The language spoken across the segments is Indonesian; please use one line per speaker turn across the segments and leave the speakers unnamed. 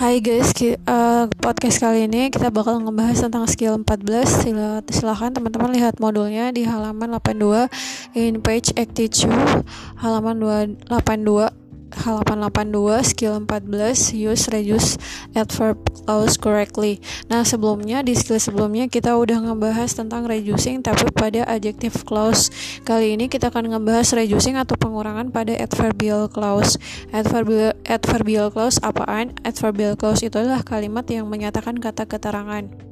Hai guys, uh, podcast kali ini kita bakal ngebahas tentang skill 14 Sila, Silahkan teman-teman lihat modulnya di halaman 82 in page 82 Halaman 282 halaman 82 skill 14 use reduce adverb clause correctly. Nah, sebelumnya di skill sebelumnya kita udah ngebahas tentang reducing tapi pada adjective clause. Kali ini kita akan ngebahas reducing atau pengurangan pada adverbial clause. Adverbial adverbial clause apaan? Adverbial clause itu adalah kalimat yang menyatakan kata keterangan.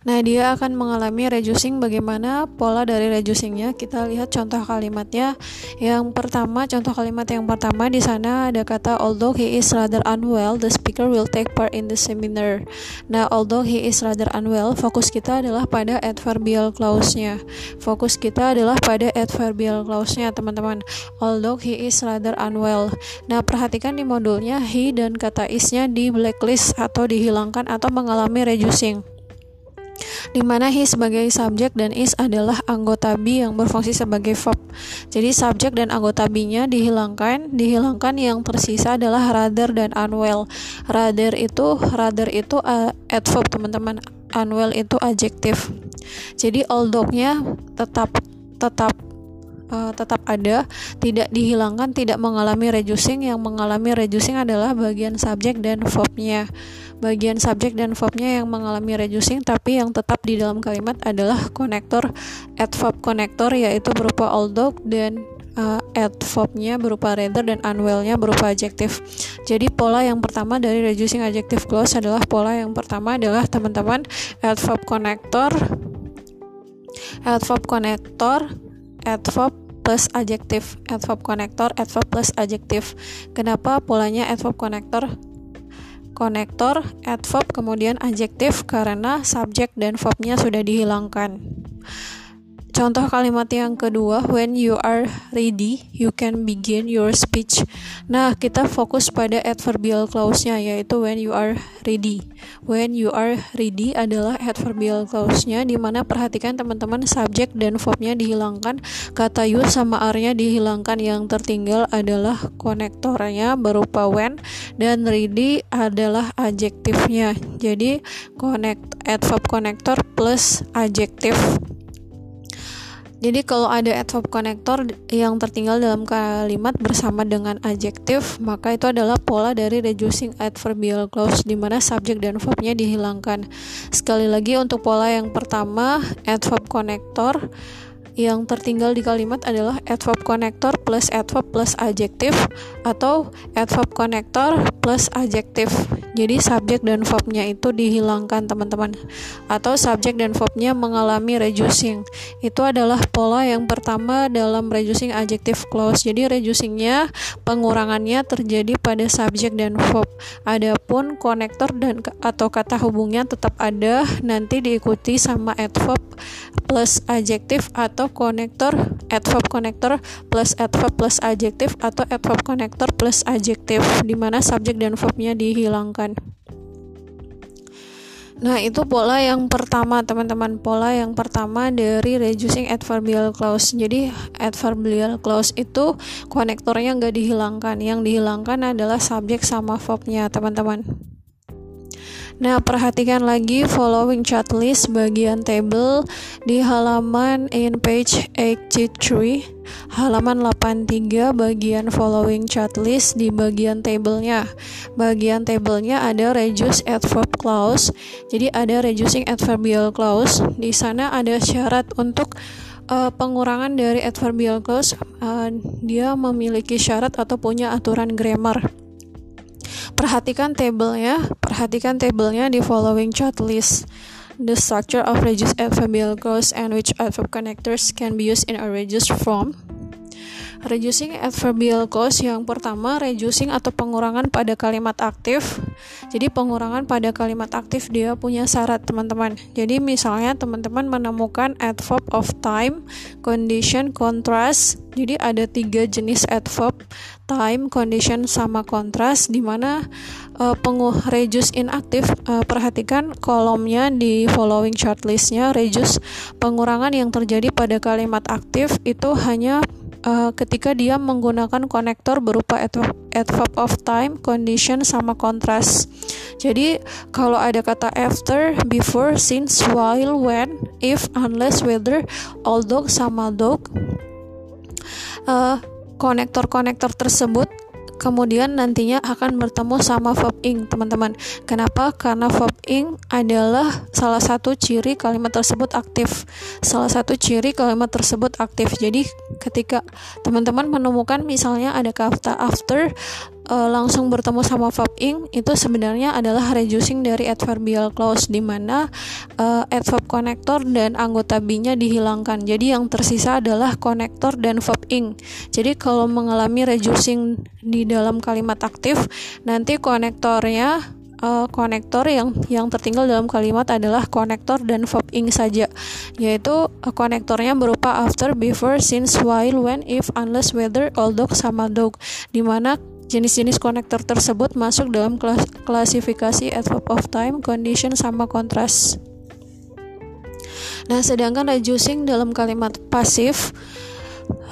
Nah, dia akan mengalami reducing bagaimana pola dari reducingnya. Kita lihat contoh kalimatnya. Yang pertama, contoh kalimat yang pertama di sana ada kata although he is rather unwell, the speaker will take part in the seminar. Nah, although he is rather unwell, fokus kita adalah pada adverbial clause-nya. Fokus kita adalah pada adverbial clause-nya, teman-teman. Although he is rather unwell. Nah, perhatikan di modulnya he dan kata is-nya di blacklist atau dihilangkan atau mengalami reducing di mana he sebagai subjek dan is adalah anggota be yang berfungsi sebagai verb. Jadi subjek dan anggota be-nya dihilangkan, dihilangkan yang tersisa adalah rather dan unwell. Rather itu rather itu uh, adverb teman-teman, unwell itu adjektif. Jadi although-nya tetap tetap uh, tetap ada, tidak dihilangkan, tidak mengalami reducing. Yang mengalami reducing adalah bagian subjek dan verbnya. Bagian subjek dan verbnya yang mengalami reducing, tapi yang tetap di dalam kalimat adalah konektor adverb konektor yaitu berupa although dan uh, adverbnya berupa rather dan unwell-nya berupa adjektif. Jadi pola yang pertama dari reducing adjective clause adalah pola yang pertama adalah teman-teman adverb konektor adverb konektor adverb plus adjektif adverb konektor adverb plus adjektif kenapa polanya adverb konektor konektor adverb kemudian adjektif karena subjek dan verbnya sudah dihilangkan Contoh kalimat yang kedua, when you are ready, you can begin your speech. Nah, kita fokus pada adverbial clause-nya yaitu when you are ready. When you are ready adalah adverbial clause-nya di mana perhatikan teman-teman subjek dan verbnya dihilangkan, kata you sama are-nya dihilangkan. Yang tertinggal adalah konektornya berupa when dan ready adalah adjektifnya. Jadi, connect adverb connector plus adjektif jadi kalau ada adverb connector yang tertinggal dalam kalimat bersama dengan adjektif, maka itu adalah pola dari reducing adverbial clause di mana subjek dan verbnya dihilangkan. Sekali lagi untuk pola yang pertama, adverb connector yang tertinggal di kalimat adalah adverb connector plus adverb plus adjektif atau adverb connector plus adjektif. Jadi subjek dan verbnya itu dihilangkan teman-teman atau subjek dan verbnya mengalami reducing. Itu adalah pola yang pertama dalam reducing adjective clause. Jadi reducingnya pengurangannya terjadi pada subjek dan verb. Adapun konektor dan atau kata hubungnya tetap ada nanti diikuti sama adverb plus adjektif atau konektor adverb konektor plus adverb plus adjektif atau adverb konektor plus adjektif di mana subjek dan verbnya dihilangkan. Nah, itu pola yang pertama, teman-teman. Pola yang pertama dari reducing adverbial clause. Jadi, adverbial clause itu konektornya nggak dihilangkan. Yang dihilangkan adalah subjek sama verbnya, teman-teman. Nah, perhatikan lagi following chart list bagian table di halaman in page 83, halaman 83 bagian following chart list di bagian tabelnya. Bagian tabelnya ada reduce adverb clause. Jadi ada reducing adverbial clause. Di sana ada syarat untuk uh, pengurangan dari adverbial clause. Uh, dia memiliki syarat atau punya aturan grammar perhatikan tabelnya perhatikan tabelnya di following chart list. The structure of reduced adverbial clause and which adverb connectors can be used in a reduced form Reducing adverbial clause yang pertama reducing atau pengurangan pada kalimat aktif. Jadi pengurangan pada kalimat aktif dia punya syarat teman-teman. Jadi misalnya teman-teman menemukan adverb of time, condition, contrast. Jadi ada tiga jenis adverb time, condition, sama contrast di mana uh, pengu reduce inaktif uh, perhatikan kolomnya di following chart listnya reduce pengurangan yang terjadi pada kalimat aktif itu hanya uh, ketika dia menggunakan konektor berupa adverb of time, condition sama kontras. Jadi kalau ada kata after, before, since, while, when, if, unless, whether, although sama dog, uh, konektor-konektor tersebut kemudian nantinya akan bertemu sama verb ing teman-teman. Kenapa? Karena verb ing adalah salah satu ciri kalimat tersebut aktif. Salah satu ciri kalimat tersebut aktif. Jadi ketika teman-teman menemukan misalnya ada kata after uh, langsung bertemu sama verb ing itu sebenarnya adalah reducing dari adverbial clause di mana uh, adverb connector dan anggota be-nya dihilangkan. Jadi yang tersisa adalah connector dan verb ing. Jadi kalau mengalami reducing di dalam kalimat aktif, nanti konektornya uh, konektor yang yang tertinggal dalam kalimat adalah konektor dan verb ing saja yaitu uh, konektornya berupa after, before, since, while, when, if, unless, whether, although sama dog di mana Jenis-jenis konektor tersebut masuk dalam klas klasifikasi adverb of time, condition, sama kontras. Nah, sedangkan reducing dalam kalimat pasif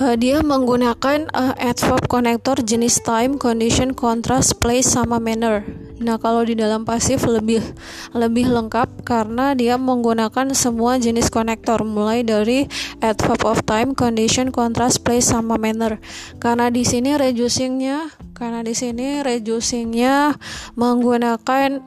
uh, dia menggunakan uh, adverb konektor jenis time, condition, contrast, place sama manner. Nah, kalau di dalam pasif lebih lebih lengkap karena dia menggunakan semua jenis konektor mulai dari adverb of time, condition, contrast, place sama manner. Karena di sini reducingnya karena di sini reducingnya menggunakan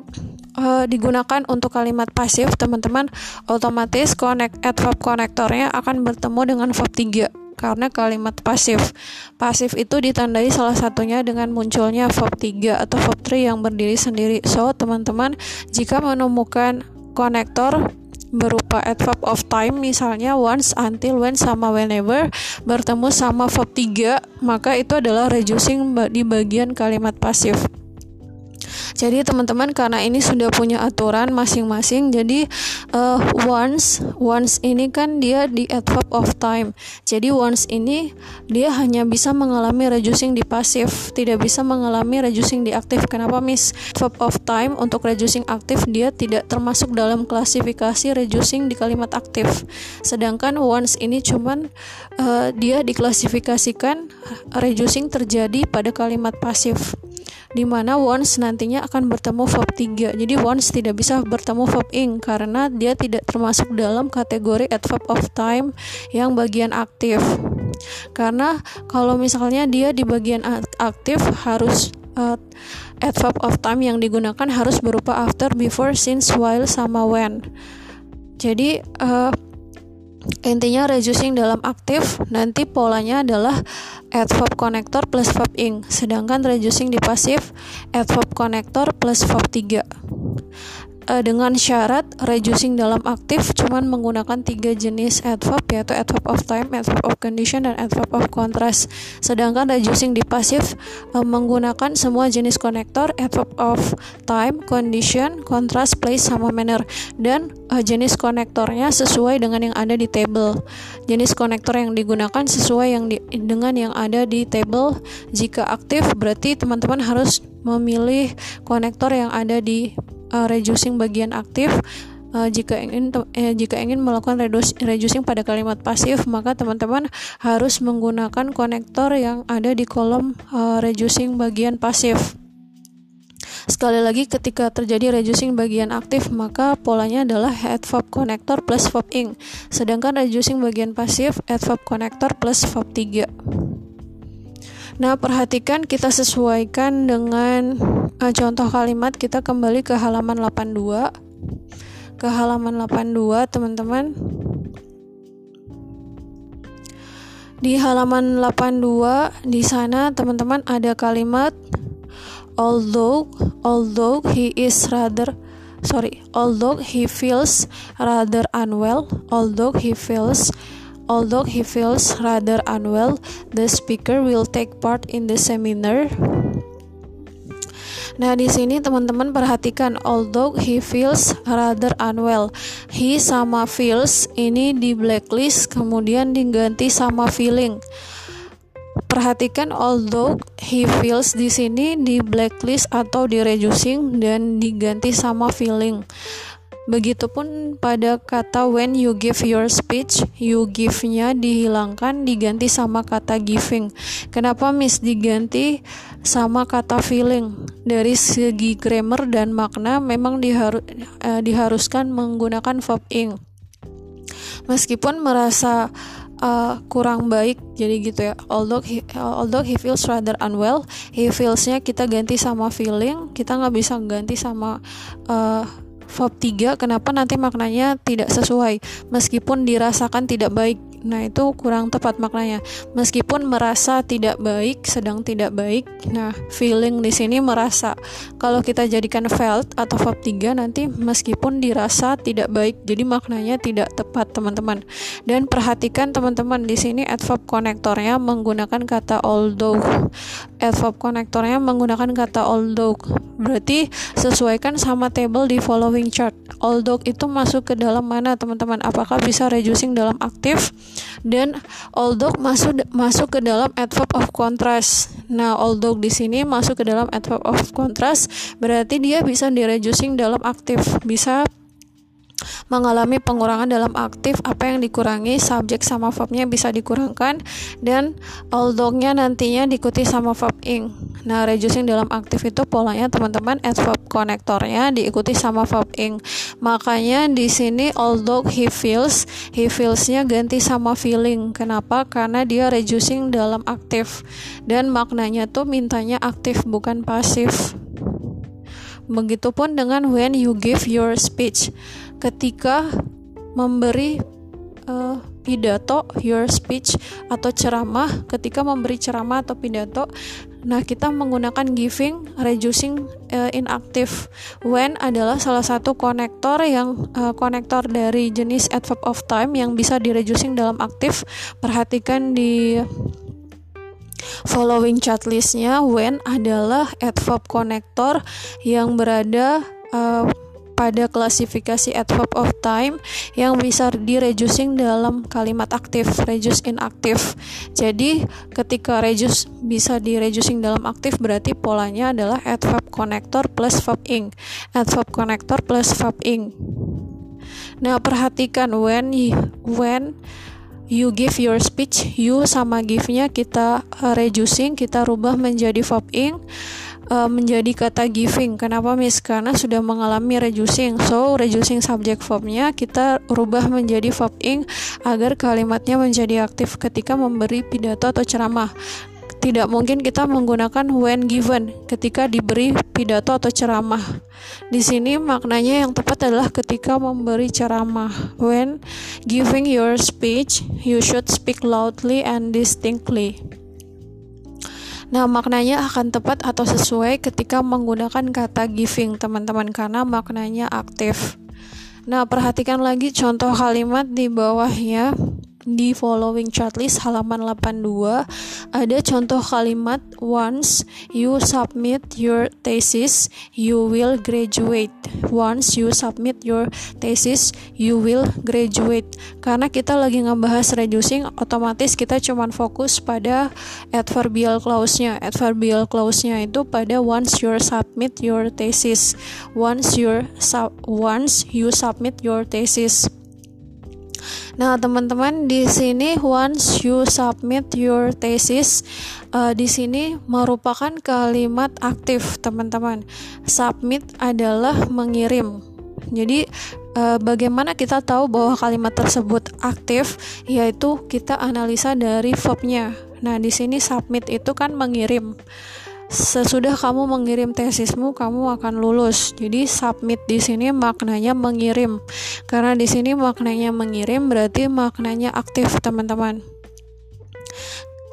uh, digunakan untuk kalimat pasif, teman-teman otomatis connect adverb konektornya akan bertemu dengan verb 3 karena kalimat pasif. Pasif itu ditandai salah satunya dengan munculnya verb 3 atau verb 3 yang berdiri sendiri. So, teman-teman, jika menemukan konektor berupa adverb of time misalnya once, until, when sama whenever bertemu sama verb 3 maka itu adalah reducing di bagian kalimat pasif. Jadi teman-teman karena ini sudah punya aturan masing-masing, jadi uh, once once ini kan dia di adverb of time. Jadi once ini dia hanya bisa mengalami reducing di pasif, tidak bisa mengalami reducing di aktif. Kenapa Miss? Adverb of time untuk reducing aktif dia tidak termasuk dalam klasifikasi reducing di kalimat aktif. Sedangkan once ini cuman uh, dia diklasifikasikan reducing terjadi pada kalimat pasif di mana once nantinya akan bertemu verb 3. Jadi once tidak bisa bertemu verb ing karena dia tidak termasuk dalam kategori adverb of time yang bagian aktif. Karena kalau misalnya dia di bagian aktif harus uh, adverb of time yang digunakan harus berupa after, before, since, while sama when. Jadi uh, intinya reducing dalam aktif nanti polanya adalah adverb connector plus verb ing sedangkan reducing di pasif adverb connector plus verb 3 uh, dengan syarat reducing dalam aktif cuman menggunakan tiga jenis adverb yaitu adverb of time, adverb of condition, dan adverb of contrast. Sedangkan reducing di pasif uh, menggunakan semua jenis konektor adverb of time, condition, contrast, place, sama manner dan uh, jenis konektornya sesuai dengan yang ada di table. Jenis konektor yang digunakan sesuai yang di, dengan yang ada di table. Jika aktif berarti teman-teman harus memilih konektor yang ada di uh, reducing bagian aktif uh, jika ingin eh, jika ingin melakukan reducing pada kalimat pasif maka teman-teman harus menggunakan konektor yang ada di kolom uh, reducing bagian pasif. Sekali lagi ketika terjadi reducing bagian aktif maka polanya adalah adverb connector plus verb ing sedangkan reducing bagian pasif adverb connector plus verb 3 Nah, perhatikan kita sesuaikan dengan uh, contoh kalimat kita kembali ke halaman 82. Ke halaman 82, teman-teman. Di halaman 82 di sana teman-teman ada kalimat although although he is rather sorry although he feels rather unwell although he feels Although he feels rather unwell, the speaker will take part in the seminar. Nah, di sini teman-teman perhatikan although he feels rather unwell. He sama feels ini di blacklist kemudian diganti sama feeling. Perhatikan although he feels di sini di blacklist atau di reducing dan diganti sama feeling. Begitupun pada kata when you give your speech, you give-nya dihilangkan diganti sama kata giving. Kenapa Miss diganti sama kata feeling? Dari segi grammar dan makna memang diharu, eh, diharuskan menggunakan verb ing. Meskipun merasa uh, kurang baik jadi gitu ya although he, although he feels rather unwell he feelsnya kita ganti sama feeling kita nggak bisa ganti sama uh, verb 3 kenapa nanti maknanya tidak sesuai? Meskipun dirasakan tidak baik Nah, itu kurang tepat maknanya. Meskipun merasa tidak baik, sedang tidak baik. Nah, feeling di sini merasa. Kalau kita jadikan felt atau verb 3 nanti meskipun dirasa tidak baik, jadi maknanya tidak tepat, teman-teman. Dan perhatikan teman-teman di sini adverb konektornya menggunakan kata although. Adverb konektornya menggunakan kata although. Berarti sesuaikan sama table di following chart. Although itu masuk ke dalam mana, teman-teman? Apakah bisa reducing dalam aktif? Dan although masuk masuk ke dalam adverb of contrast. Nah, although di sini masuk ke dalam adverb of contrast berarti dia bisa di reducing dalam aktif, bisa mengalami pengurangan dalam aktif apa yang dikurangi subjek sama verbnya bisa dikurangkan dan although-nya nantinya diikuti sama verb ing. Nah reducing dalam aktif itu polanya teman-teman adverb konektornya diikuti sama verb ing. Makanya di sini although he feels he feels-nya ganti sama feeling. Kenapa? Karena dia reducing dalam aktif. Dan maknanya tuh mintanya aktif bukan pasif Begitupun dengan when you give your speech ketika memberi uh, pidato, your speech atau ceramah, ketika memberi ceramah atau pidato, nah kita menggunakan giving, reducing, uh, inactive. When adalah salah satu konektor yang uh, dari jenis adverb of time yang bisa di reducing dalam aktif. Perhatikan di following chat listnya when adalah adverb konektor yang berada uh, pada klasifikasi adverb of time yang bisa di reducing dalam kalimat aktif, reduce inaktif. Jadi, ketika reduce bisa di reducing dalam aktif berarti polanya adalah adverb connector plus verb ing. Adverb connector plus verb ing. Nah, perhatikan when when you give your speech, you sama give-nya kita uh, reducing, kita rubah menjadi verb ing uh, menjadi kata giving. Kenapa Miss? Karena sudah mengalami reducing. So, reducing subject verbnya kita rubah menjadi verb ing agar kalimatnya menjadi aktif ketika memberi pidato atau ceramah. Tidak mungkin kita menggunakan when given ketika diberi pidato atau ceramah. Di sini maknanya yang tepat adalah ketika memberi ceramah. When giving your speech, you should speak loudly and distinctly. Nah, maknanya akan tepat atau sesuai ketika menggunakan kata giving, teman-teman, karena maknanya aktif. Nah, perhatikan lagi contoh kalimat di bawahnya di following checklist halaman 82 ada contoh kalimat once you submit your thesis you will graduate. Once you submit your thesis you will graduate. Karena kita lagi ngebahas reducing otomatis kita cuman fokus pada adverbial clause-nya. Adverbial clause-nya itu pada once you submit your thesis. Once you once you submit your thesis Nah, teman-teman di sini once you submit your thesis uh, di sini merupakan kalimat aktif, teman-teman. Submit adalah mengirim. Jadi uh, bagaimana kita tahu bahwa kalimat tersebut aktif yaitu kita analisa dari verbnya. Nah, di sini submit itu kan mengirim sesudah kamu mengirim tesismu kamu akan lulus. Jadi submit di sini maknanya mengirim. Karena di sini maknanya mengirim berarti maknanya aktif, teman-teman.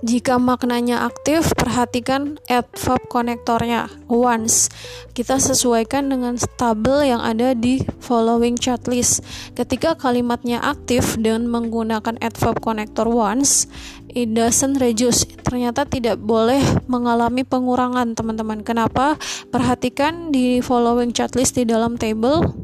Jika maknanya aktif, perhatikan adverb konektornya once. Kita sesuaikan dengan tabel yang ada di following checklist. Ketika kalimatnya aktif dan menggunakan adverb konektor once, it doesn't reduce. Ternyata tidak boleh mengalami pengurangan, teman-teman. Kenapa? Perhatikan di following checklist di dalam table.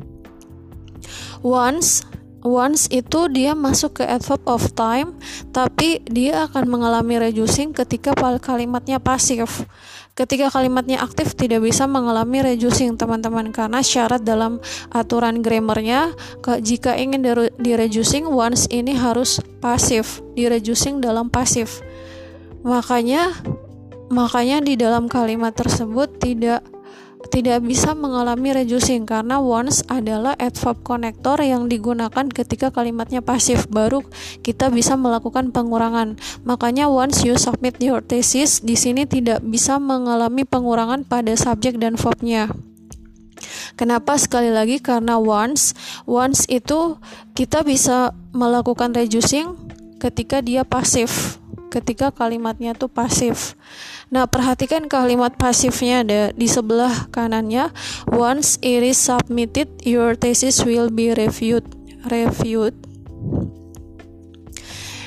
Once once itu dia masuk ke adverb of time tapi dia akan mengalami reducing ketika kalimatnya pasif. Ketika kalimatnya aktif tidak bisa mengalami reducing teman-teman karena syarat dalam aturan grammarnya jika ingin di reducing once ini harus pasif di reducing dalam pasif. Makanya makanya di dalam kalimat tersebut tidak tidak bisa mengalami reducing karena once adalah adverb connector yang digunakan ketika kalimatnya pasif baru kita bisa melakukan pengurangan. Makanya once you submit your thesis di sini tidak bisa mengalami pengurangan pada subjek dan verbnya. Kenapa sekali lagi karena once once itu kita bisa melakukan reducing ketika dia pasif ketika kalimatnya tuh pasif. Nah, perhatikan kalimat pasifnya ada di sebelah kanannya. Once it is submitted, your thesis will be reviewed. Reviewed.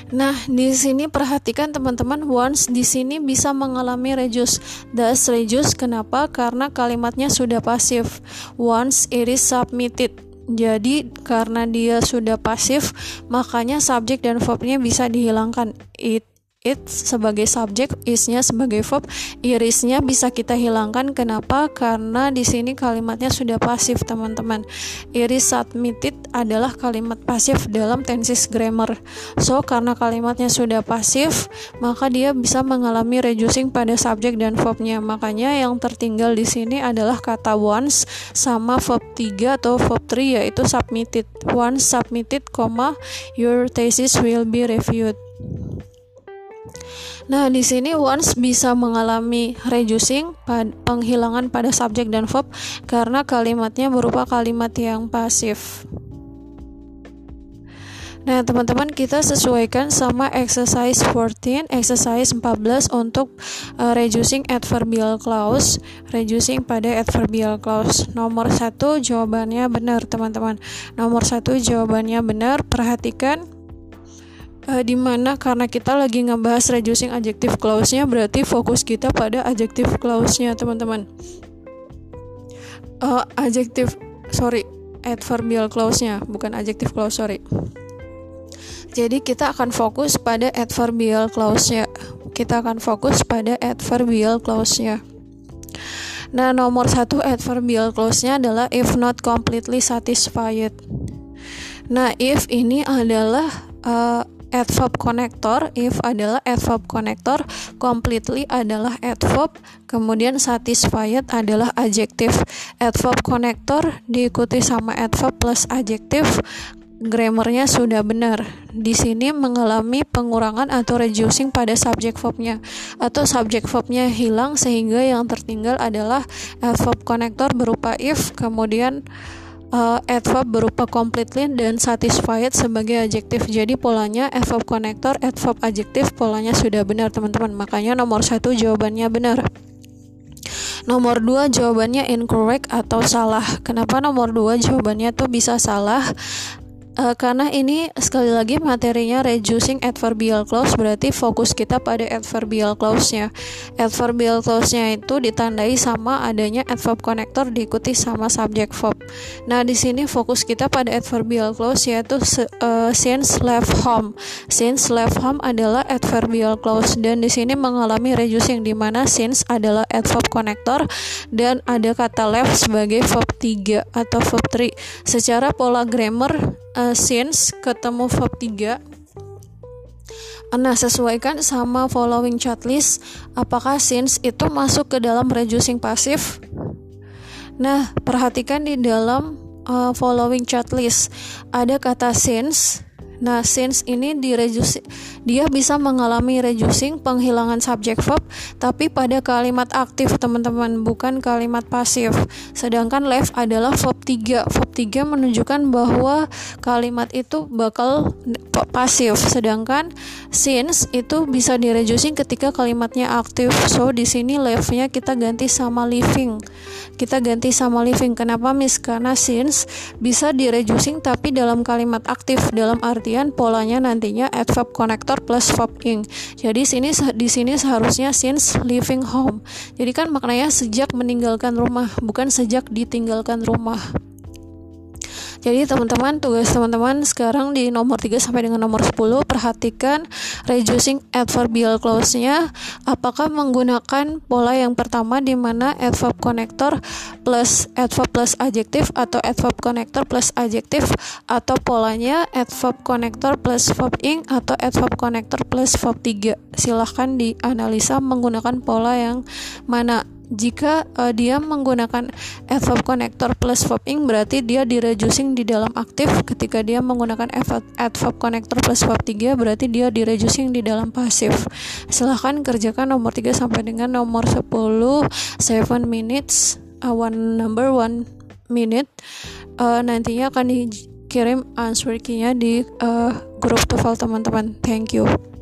Nah, di sini perhatikan teman-teman, once di sini bisa mengalami reduce. Thus reduce kenapa? Karena kalimatnya sudah pasif. Once it is submitted. Jadi karena dia sudah pasif, makanya subjek dan verbnya bisa dihilangkan. It it sebagai subjek, isnya sebagai verb, irisnya bisa kita hilangkan. Kenapa? Karena di sini kalimatnya sudah pasif, teman-teman. Iris submitted adalah kalimat pasif dalam tenses grammar. So, karena kalimatnya sudah pasif, maka dia bisa mengalami reducing pada subjek dan verbnya. Makanya yang tertinggal di sini adalah kata once sama verb 3 atau verb 3 yaitu submitted. Once submitted, your thesis will be reviewed. Nah, di sini once bisa mengalami reducing, penghilangan pada subjek dan verb karena kalimatnya berupa kalimat yang pasif. Nah, teman-teman kita sesuaikan sama exercise 14, exercise 14 untuk uh, reducing adverbial clause, reducing pada adverbial clause. Nomor satu jawabannya benar, teman-teman. Nomor satu jawabannya benar. Perhatikan uh, di mana karena kita lagi ngebahas reducing adjective clause-nya berarti fokus kita pada adjective clause-nya teman-teman. Uh, adjective sorry adverbial clause-nya bukan adjective clause sorry. Jadi kita akan fokus pada adverbial clause-nya. Kita akan fokus pada adverbial clause-nya. Nah, nomor satu adverbial clause-nya adalah if not completely satisfied. Nah, if ini adalah uh, adverb connector if adalah adverb connector completely adalah adverb kemudian satisfied adalah adjective adverb connector diikuti sama adverb plus adjective grammarnya sudah benar. Di sini mengalami pengurangan atau reducing pada subjek verbnya atau subjek verbnya hilang sehingga yang tertinggal adalah adverb connector berupa if kemudian uh, adverb berupa completely dan satisfied sebagai adjektif. Jadi polanya adverb connector, adverb adjektif polanya sudah benar teman-teman. Makanya nomor satu jawabannya benar. Nomor dua jawabannya incorrect atau salah. Kenapa nomor dua jawabannya tuh bisa salah? Uh, karena ini sekali lagi materinya reducing adverbial clause berarti fokus kita pada adverbial clause-nya. Adverbial clause-nya itu ditandai sama adanya adverb connector diikuti sama subject verb. Nah, di sini fokus kita pada adverbial clause yaitu uh, since left home. Since left home adalah adverbial clause dan di sini mengalami reducing di mana since adalah adverb connector dan ada kata left sebagai verb 3 atau verb 3. Secara pola grammar uh, since ketemu verb 3 Nah, sesuaikan sama following checklist apakah since itu masuk ke dalam reducing pasif. Nah, perhatikan di dalam uh, following checklist ada kata since Nah, since ini di dia bisa mengalami reducing penghilangan subjek verb tapi pada kalimat aktif teman-teman bukan kalimat pasif. Sedangkan left adalah verb 3. Verb 3 menunjukkan bahwa kalimat itu bakal pasif sedangkan since itu bisa di reducing ketika kalimatnya aktif. So di sini left-nya kita ganti sama living. Kita ganti sama living. Kenapa Miss? Karena since bisa di reducing tapi dalam kalimat aktif dalam arti artian polanya nantinya adverb connector plus verb ing. Jadi sini di sini seharusnya since leaving home. Jadi kan maknanya sejak meninggalkan rumah, bukan sejak ditinggalkan rumah. Jadi teman-teman tugas teman-teman sekarang di nomor 3 sampai dengan nomor 10 perhatikan reducing adverbial clause-nya apakah menggunakan pola yang pertama di mana adverb connector plus adverb plus adjektif atau adverb connector plus adjektif atau polanya adverb connector plus verb ing atau adverb connector plus verb 3. Silahkan dianalisa menggunakan pola yang mana jika uh, dia menggunakan adverb connector plus verb ing berarti dia di reducing di dalam aktif. Ketika dia menggunakan adverb connector plus verb 3 berarti dia di reducing di dalam pasif. Silahkan kerjakan nomor 3 sampai dengan nomor 10 7 minutes uh, one number one minute. Uh, nantinya akan dikirim answer key-nya di uh, grup TOEFL teman-teman. Thank you